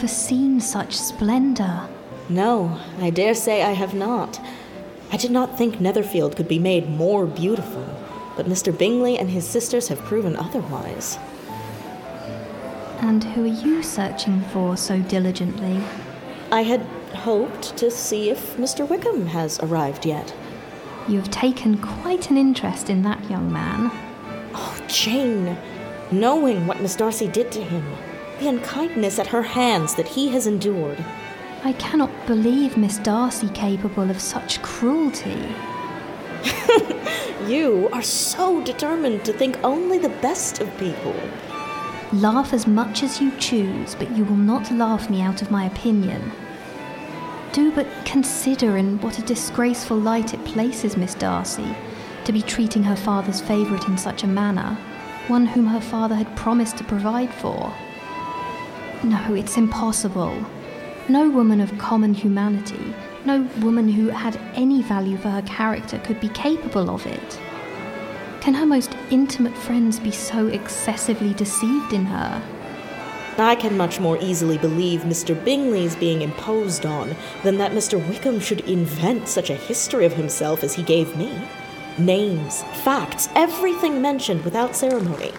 Ever seen such splendor? No, I dare say I have not. I did not think Netherfield could be made more beautiful, but Mr. Bingley and his sisters have proven otherwise. And who are you searching for so diligently? I had hoped to see if Mr. Wickham has arrived yet. You have taken quite an interest in that young man. Oh, Jane! Knowing what Miss Darcy did to him, the unkindness at her hands that he has endured. I cannot believe Miss Darcy capable of such cruelty. You are so determined to think only the best of people. Laugh as much as you choose, but you will not laugh me out of my opinion. Do but consider in what a disgraceful light it places Miss Darcy to be treating her father's favourite in such a manner, one whom her father had promised to provide for. No, it's impossible. No woman of common humanity, no woman who had any value for her character could be capable of it. Can her most intimate friends be so excessively deceived in her? I can much more easily believe Mr. Bingley's being imposed on than that Mr. Wickham should invent such a history of himself as he gave me. Names, facts, everything mentioned without ceremony.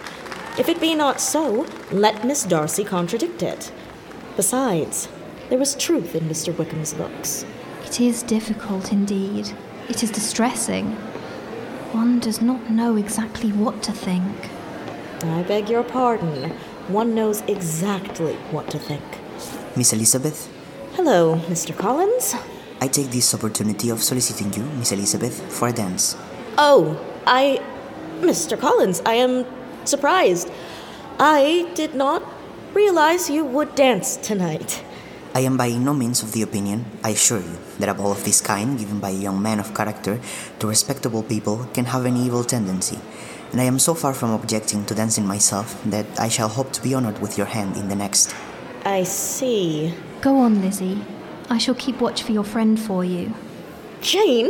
If it be not so, let Miss Darcy contradict it. Besides, there was truth in Mr. Wickham's looks. It is difficult indeed. It is distressing. One does not know exactly what to think. I beg your pardon. One knows exactly what to think. Miss Elizabeth, Hello, Mr. Collins. I take this opportunity of soliciting you, Miss Elizabeth, for a dance. Oh, I. Mr. Collins, I am surprised. I did not realize you would dance tonight. I am by no means of the opinion, I assure you, that a ball of this kind given by a young man of character to respectable people can have an evil tendency, and I am so far from objecting to dancing myself that I shall hope to be honored with your hand in the next. I see. Go on, Lizzie. I shall keep watch for your friend for you. Jane?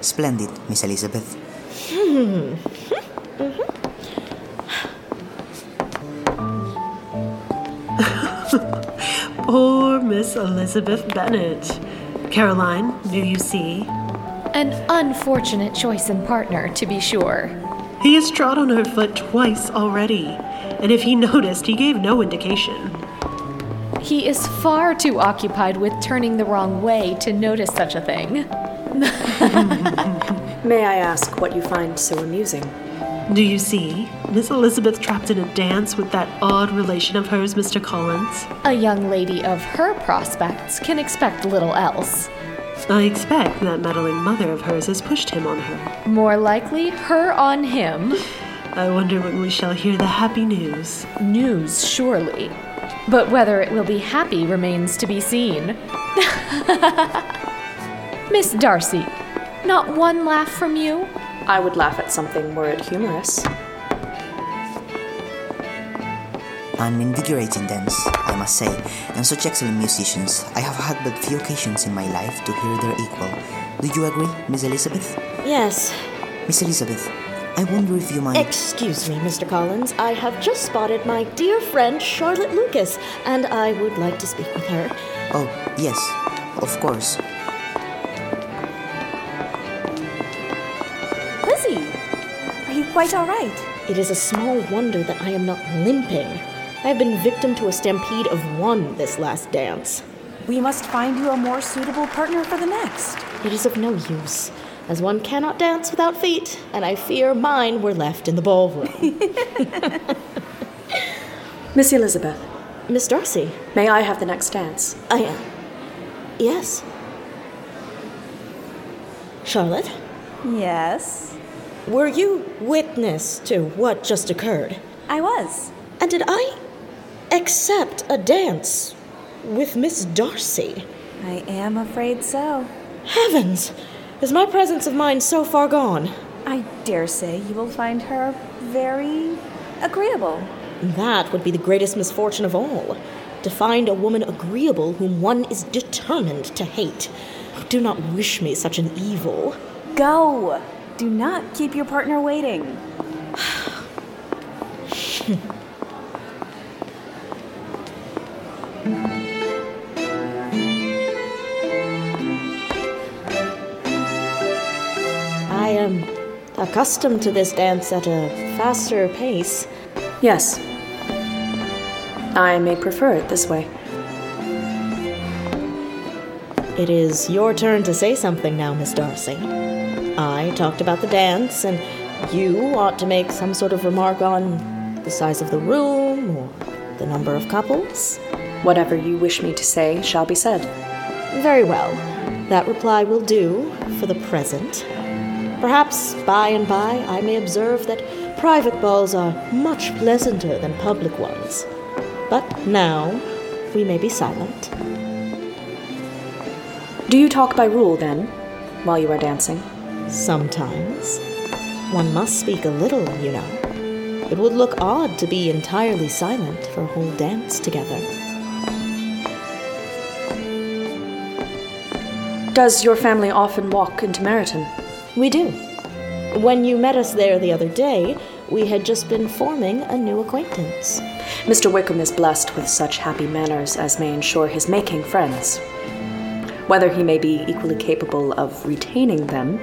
Splendid, Miss Elizabeth. Hmm, hmm, hmm. Poor Miss Elizabeth Bennet. Caroline, do you see? An unfortunate choice in partner, to be sure. He has trod on her foot twice already, and if he noticed, he gave no indication. He is far too occupied with turning the wrong way to notice such a thing. May I ask what you find so amusing? Do you see? Miss Elizabeth trapped in a dance with that odd relation of hers, Mr. Collins. A young lady of her prospects can expect little else. I expect that meddling mother of hers has pushed him on her. More likely, her on him. I wonder when we shall hear the happy news. News, surely. But whether it will be happy remains to be seen. Miss Darcy, not one laugh from you? I would laugh at something were it humorous. An invigorating dance, I must say, and such excellent musicians. I have had but few occasions in my life to hear their equal. Do you agree, Miss Elizabeth? Yes. Miss Elizabeth, I wonder if you might. Excuse me, Mr. Collins. I have just spotted my dear friend Charlotte Lucas, and I would like to speak with her. oh, yes, of course. Quite all right? It is a small wonder that I am not limping. I have been victim to a stampede of one this last dance. We must find you a more suitable partner for the next. It is of no use, as one cannot dance without feet, and I fear mine were left in the ballroom. Miss Elizabeth, Miss Darcy, may I have the next dance? I am. Yes. Charlotte, Yes, were you witness to what just occurred? I was. And did I accept a dance with Miss Darcy? I am afraid so. Heavens! Is my presence of mind so far gone? I dare say you will find her very agreeable. That would be the greatest misfortune of all. To find a woman agreeable whom one is determined to hate. Do not wish me such an evil. Go! Do not keep your partner waiting. I am accustomed to this dance at a faster pace. Yes. I may prefer it this way. It is your turn to say something now, Miss Darcy. I talked about the dance, and you ought to make some sort of remark on the size of the room or the number of couples. Whatever you wish me to say shall be said. Very well. That reply will do for the present. Perhaps by and by I may observe that private balls are much pleasanter than public ones. But now we may be silent. Do you talk by rule then, while you are dancing? Sometimes. One must speak a little, you know. It would look odd to be entirely silent for a whole dance together. Does your family often walk into Meryton? We do. When you met us there the other day, we had just been forming a new acquaintance. Mr. Wickham is blessed with such happy manners as may ensure his making friends. Whether he may be equally capable of retaining them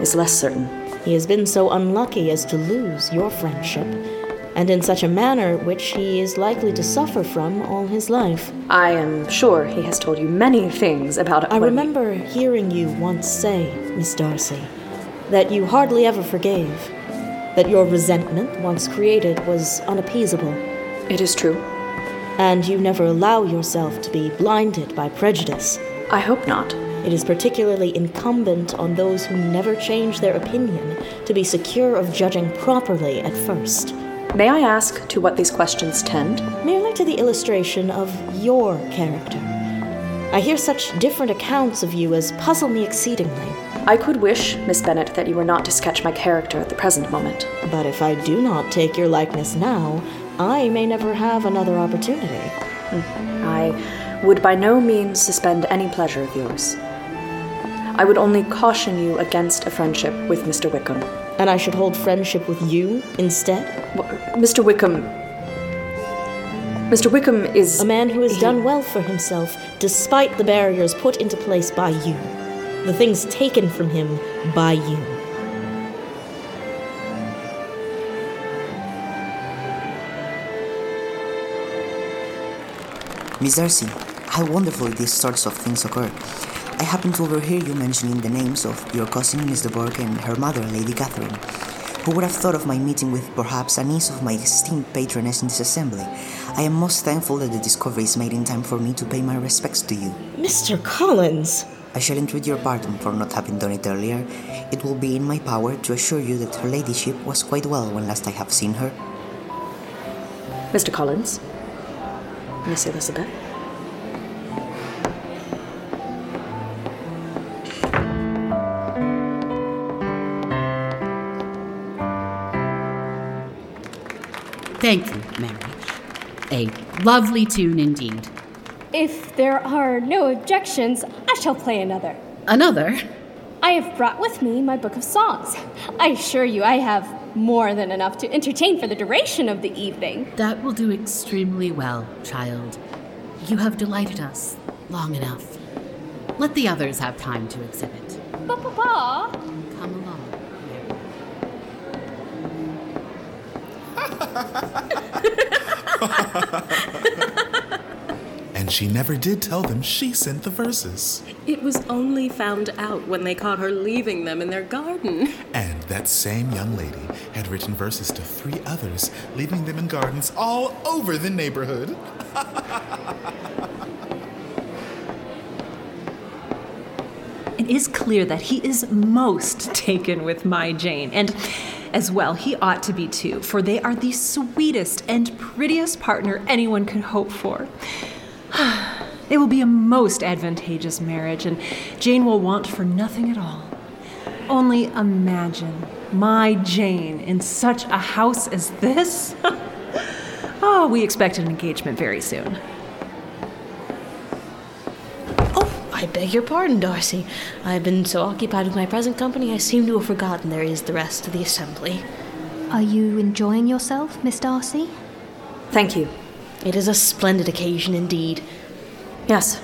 is less certain. He has been so unlucky as to lose your friendship, and in such a manner which he is likely to suffer from all his life. I am sure he has told you many things about it. I remember hearing you once say, Miss Darcy, that you hardly ever forgave, that your resentment, once created, was unappeasable, It is true. and you never allow yourself to be blinded by prejudice. I hope not. It is particularly incumbent on those who never change their opinion to be secure of judging properly at first. May I ask to what these questions tend? merely to the illustration of your character. I hear such different accounts of you as puzzle me exceedingly. I could wish, Miss Bennet, that you were not to sketch my character at the present moment. But if I do not take your likeness now, I may never have another opportunity. I would by no means suspend any pleasure of yours. I would only caution you against a friendship with Mr. Wickham. And I should hold friendship with you instead? Wh- Mr. Wickham. Mr. Wickham is A man who has he- done well for himself despite the barriers put into place by you, the things taken from him by you. Miss Darcy, how wonderfully these sorts of things occur. I happened to overhear you mentioning the names of your cousin Miss de Bourgh and her mother, Lady Catherine. Who would have thought of my meeting with perhaps a niece of my esteemed patroness in this assembly? I am most thankful that the discovery is made in time for me to pay my respects to you. Mr. Collins! I shall entreat your pardon for not having done it earlier. It will be in my power to assure you that her ladyship was quite well when last I have seen her. Mr. Collins. Miss Elizabeth. Thank you, Mary. A lovely tune indeed. If there are no objections, I shall play another. Another? I have brought with me my book of songs. I assure you, I have more than enough to entertain for the duration of the evening. That will do extremely well, child. You have delighted us long enough. Let the others have time to exhibit. Ba ba ba. and she never did tell them she sent the verses. It was only found out when they caught her leaving them in their garden. And that same young lady had written verses to three others, leaving them in gardens all over the neighborhood. It is clear that he is most taken with my Jane, and as well, he ought to be too, for they are the sweetest and prettiest partner anyone could hope for. it will be a most advantageous marriage, and Jane will want for nothing at all. Only imagine my Jane in such a house as this. oh, we expect an engagement very soon. I beg your pardon, Darcy. I've been so occupied with my present company, I seem to have forgotten there is the rest of the assembly. Are you enjoying yourself, Miss Darcy? Thank you. It is a splendid occasion indeed. Yes.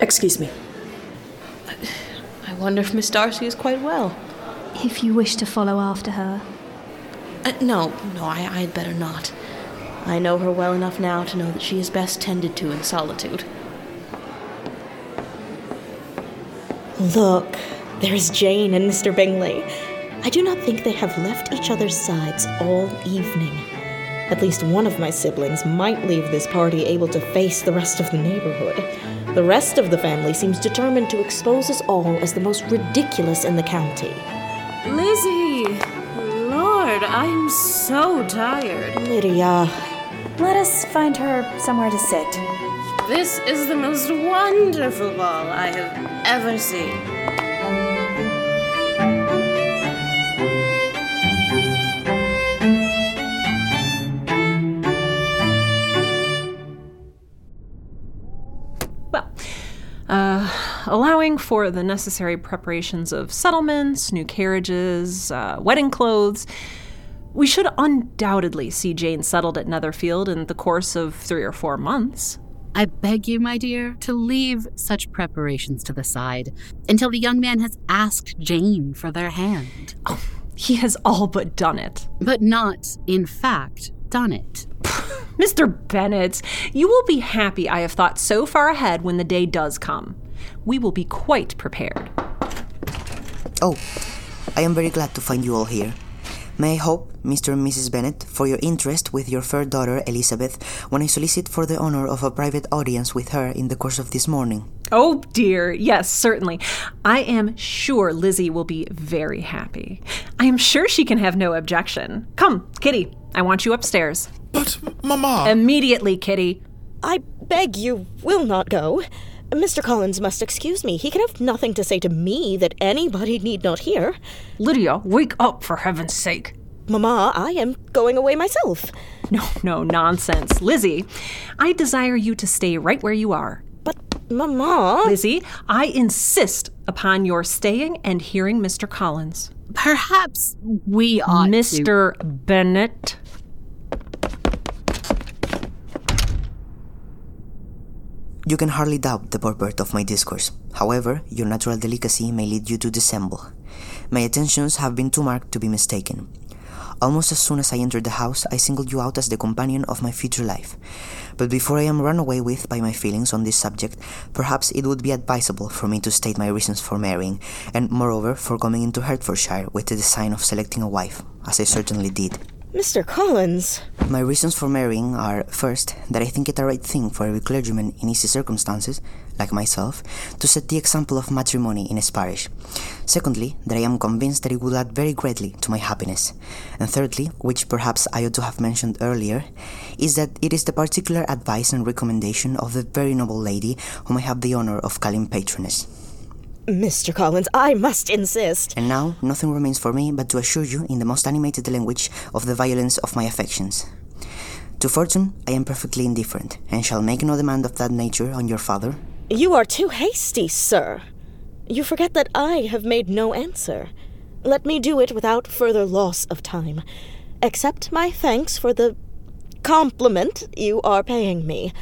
Excuse me. I wonder if Miss Darcy is quite well. If you wish to follow after her. Uh, no, no, I, I'd better not. I know her well enough now to know that she is best tended to in solitude. Look, there's Jane and Mr. Bingley. I do not think they have left each other's sides all evening. At least one of my siblings might leave this party able to face the rest of the neighborhood. The rest of the family seems determined to expose us all as the most ridiculous in the county. Lizzie! Lord, I'm so tired. Lydia. Let us find her somewhere to sit. This is the most wonderful ball I have ever seen. Well, uh, allowing for the necessary preparations of settlements, new carriages, uh, wedding clothes, we should undoubtedly see Jane settled at Netherfield in the course of three or four months. I beg you, my dear, to leave such preparations to the side until the young man has asked Jane for their hand. Oh, he has all but done it. But not, in fact, done it. Mr. Bennet, you will be happy I have thought so far ahead when the day does come. We will be quite prepared. Oh, I am very glad to find you all here. May I hope, Mr. and Mrs. Bennet, for your interest with your fair daughter Elizabeth when I solicit for the honor of a private audience with her in the course of this morning? Oh dear, yes, certainly. I am sure Lizzie will be very happy. I am sure she can have no objection. Come, Kitty, I want you upstairs. But, Mamma. Immediately, Kitty. I beg you will not go. Mr. Collins must excuse me. He can have nothing to say to me that anybody need not hear. Lydia, wake up for heaven's sake. Mamma, I am going away myself. No, no, nonsense. Lizzie, I desire you to stay right where you are. But, Mamma. Lizzie, I insist upon your staying and hearing Mr. Collins. Perhaps we ought Mr. to. Bennet. You can hardly doubt the purport of my discourse. However, your natural delicacy may lead you to dissemble. My attentions have been too marked to be mistaken. Almost as soon as I entered the house, I singled you out as the companion of my future life. But before I am run away with by my feelings on this subject, perhaps it would be advisable for me to state my reasons for marrying, and moreover for coming into Hertfordshire with the design of selecting a wife, as I certainly did. Mr. Collins. My reasons for marrying are first, that I think it the right thing for every clergyman in easy circumstances, like myself, to set the example of matrimony in his parish. Secondly, that I am convinced that it will add very greatly to my happiness. And thirdly, which perhaps I ought to have mentioned earlier, is that it is the particular advice and recommendation of the very noble lady whom I have the honor of calling patroness. Mr. Collins, I must insist. And now, nothing remains for me but to assure you in the most animated language of the violence of my affections. To fortune, I am perfectly indifferent, and shall make no demand of that nature on your father. You are too hasty, sir. You forget that I have made no answer. Let me do it without further loss of time. Accept my thanks for the compliment you are paying me.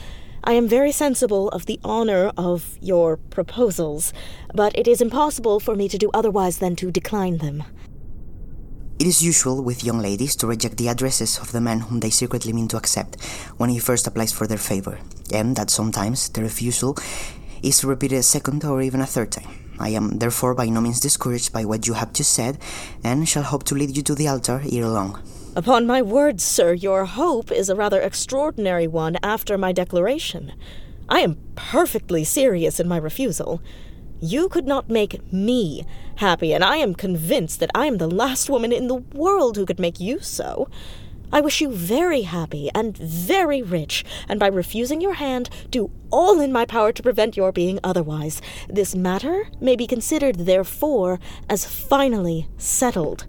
I am very sensible of the honor of your proposals, but it is impossible for me to do otherwise than to decline them. It is usual with young ladies to reject the addresses of the men whom they secretly mean to accept when he first applies for their favor, and that sometimes the refusal is repeated a second or even a third time. I am therefore by no means discouraged by what you have just said, and shall hope to lead you to the altar ere long. Upon my word, sir, your hope is a rather extraordinary one after my declaration. I am perfectly serious in my refusal. You could not make me happy, and I am convinced that I am the last woman in the world who could make you so. I wish you very happy and very rich, and by refusing your hand, do all in my power to prevent your being otherwise. This matter may be considered, therefore, as finally settled.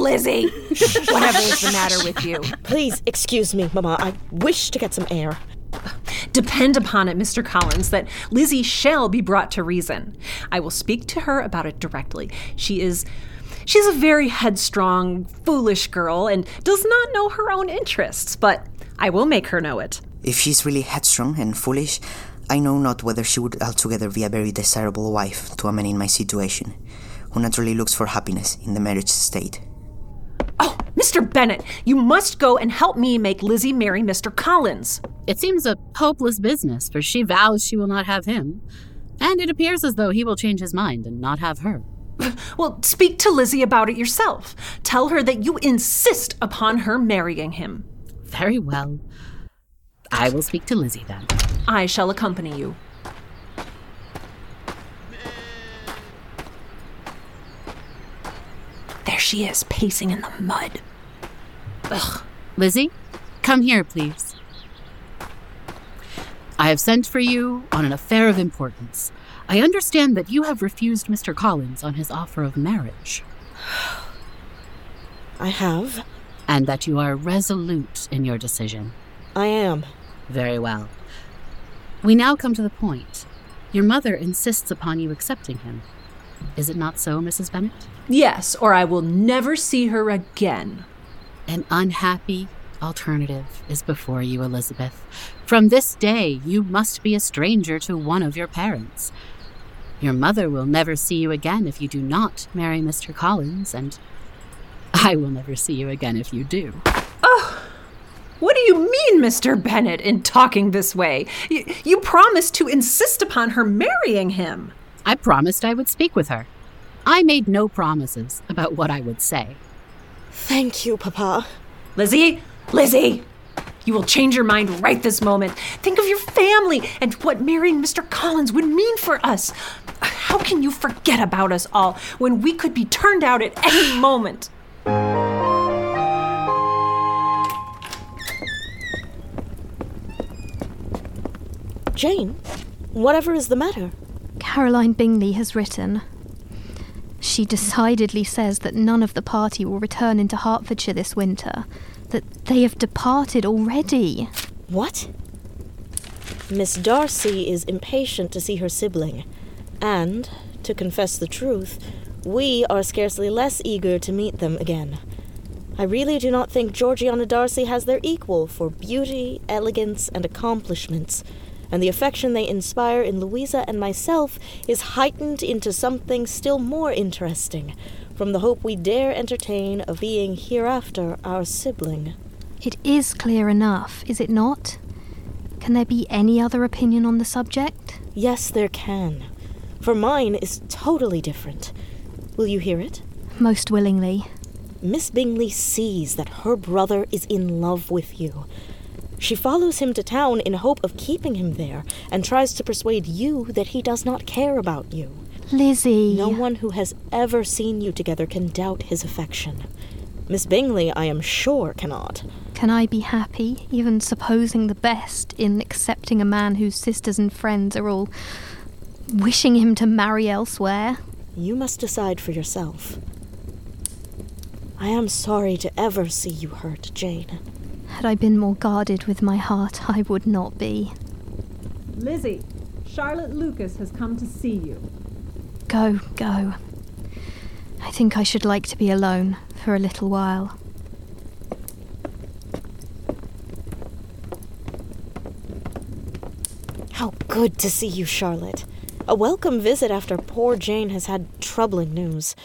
Lizzie! Whatever is the matter with you? Please excuse me, Mamma. I wish to get some air. Depend upon it, Mr. Collins, that Lizzie shall be brought to reason. I will speak to her about it directly. She is. She's a very headstrong, foolish girl and does not know her own interests, but I will make her know it. If she is really headstrong and foolish, I know not whether she would altogether be a very desirable wife to a man in my situation, who naturally looks for happiness in the marriage state. Oh, Mr. Bennet, you must go and help me make Lizzie marry Mr. Collins. It seems a hopeless business, for she vows she will not have him. And it appears as though he will change his mind and not have her. Well, speak to Lizzie about it yourself. Tell her that you insist upon her marrying him. Very well. I will speak to Lizzie then. I shall accompany you. There she is, pacing in the mud. Ugh. Lizzie, come here, please. I have sent for you on an affair of importance. I understand that you have refused Mr. Collins on his offer of marriage. I have. And that you are resolute in your decision. I am. Very well. We now come to the point. Your mother insists upon you accepting him. Is it not so, Mrs. Bennet? Yes, or I will never see her again. An unhappy alternative is before you, Elizabeth. From this day, you must be a stranger to one of your parents. Your mother will never see you again if you do not marry Mr. Collins, and I will never see you again if you do. Oh, what do you mean, Mr. Bennet, in talking this way? You, you promised to insist upon her marrying him. I promised I would speak with her. I made no promises about what I would say. Thank you, Papa. Lizzie, Lizzie, you will change your mind right this moment. Think of your family and what marrying Mr. Collins would mean for us. How can you forget about us all when we could be turned out at any moment? Jane, whatever is the matter? Caroline Bingley has written. She decidedly says that none of the party will return into Hertfordshire this winter, that they have departed already. What? Miss Darcy is impatient to see her sibling, and, to confess the truth, we are scarcely less eager to meet them again. I really do not think Georgiana Darcy has their equal for beauty, elegance, and accomplishments and the affection they inspire in Louisa and myself is heightened into something still more interesting from the hope we dare entertain of being hereafter our sibling. It is clear enough, is it not? Can there be any other opinion on the subject? Yes, there can. For mine is totally different. Will you hear it? Most willingly. Miss Bingley sees that her brother is in love with you she follows him to town in hope of keeping him there and tries to persuade you that he does not care about you. Lizzie. No one who has ever seen you together can doubt his affection. Miss Bingley, I am sure, cannot. Can I be happy, even supposing the best, in accepting a man whose sisters and friends are all wishing him to marry elsewhere? You must decide for yourself. I am sorry to ever see you hurt, Jane. Had I been more guarded with my heart, I would not be. Lizzie, Charlotte Lucas has come to see you. Go, go. I think I should like to be alone for a little while. How good to see you, Charlotte. A welcome visit after poor Jane has had troubling news.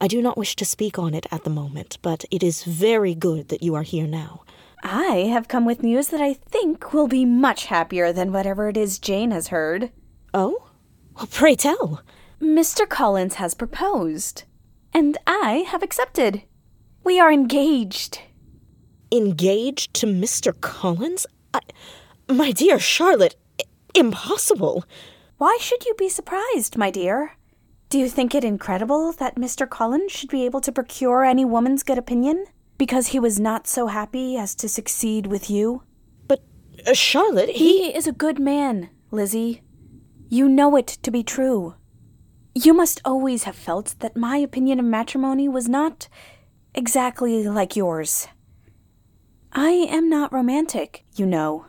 I do not wish to speak on it at the moment, but it is very good that you are here now. I have come with news that I think will be much happier than whatever it is Jane has heard. Oh? Well, pray tell. Mr. Collins has proposed, and I have accepted. We are engaged. Engaged to Mr. Collins? I, my dear Charlotte, I- impossible. Why should you be surprised, my dear? Do you think it incredible that Mr. Collins should be able to procure any woman's good opinion because he was not so happy as to succeed with you? But, uh, Charlotte, he... he is a good man, Lizzie. You know it to be true. You must always have felt that my opinion of matrimony was not exactly like yours. I am not romantic, you know.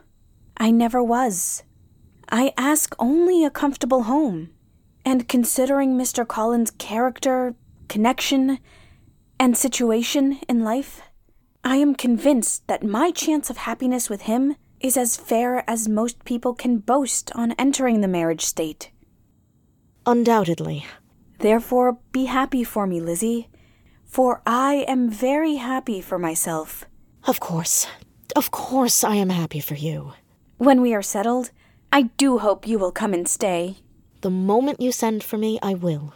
I never was. I ask only a comfortable home. And considering Mr. Collins' character, connection, and situation in life, I am convinced that my chance of happiness with him is as fair as most people can boast on entering the marriage state. Undoubtedly. Therefore, be happy for me, Lizzie, for I am very happy for myself. Of course. Of course I am happy for you. When we are settled, I do hope you will come and stay. The moment you send for me, I will.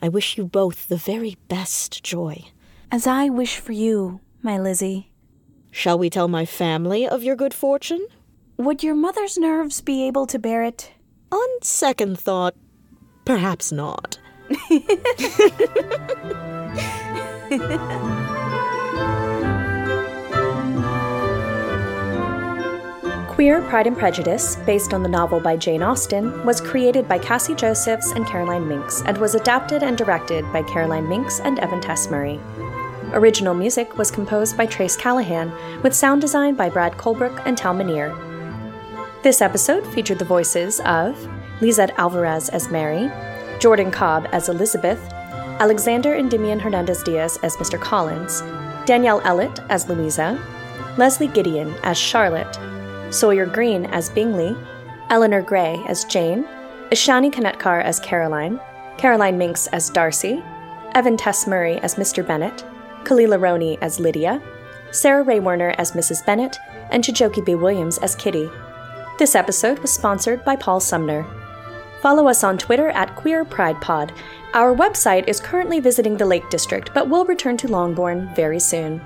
I wish you both the very best joy. As I wish for you, my Lizzie. Shall we tell my family of your good fortune? Would your mother's nerves be able to bear it? On second thought, perhaps not. Queer Pride and Prejudice, based on the novel by Jane Austen, was created by Cassie Josephs and Caroline Mincks and was adapted and directed by Caroline Mincks and Evan Tess Murray. Original music was composed by Trace Callahan, with sound design by Brad Colbroock and Tal Minear. This episode featured the voices of Lisette Alvarez as Mary, Jordan Cobb as Elizabeth, Alexander Endymion Hernandez Diaz as Mr. Collins, Danyelle Ellett as Louisa, Leslie Gideon as Charlotte, Sawyer Greene as Bingley, Eleanor Grey as Jane, Ishani Kanetkar as Caroline, Caroline Mincks as Darcy, Evan Tess Murray as Mr. Bennet, Khalila Roney as Lydia, Sarah Rhea Werner as Mrs. Bennet, and Chijioke B. Williams as Kitty. This episode was sponsored by Paul Sumner. Follow us on Twitter at Queer Pride Pod. Our website is currently visiting the Lake District, but will return to Longbourn very soon.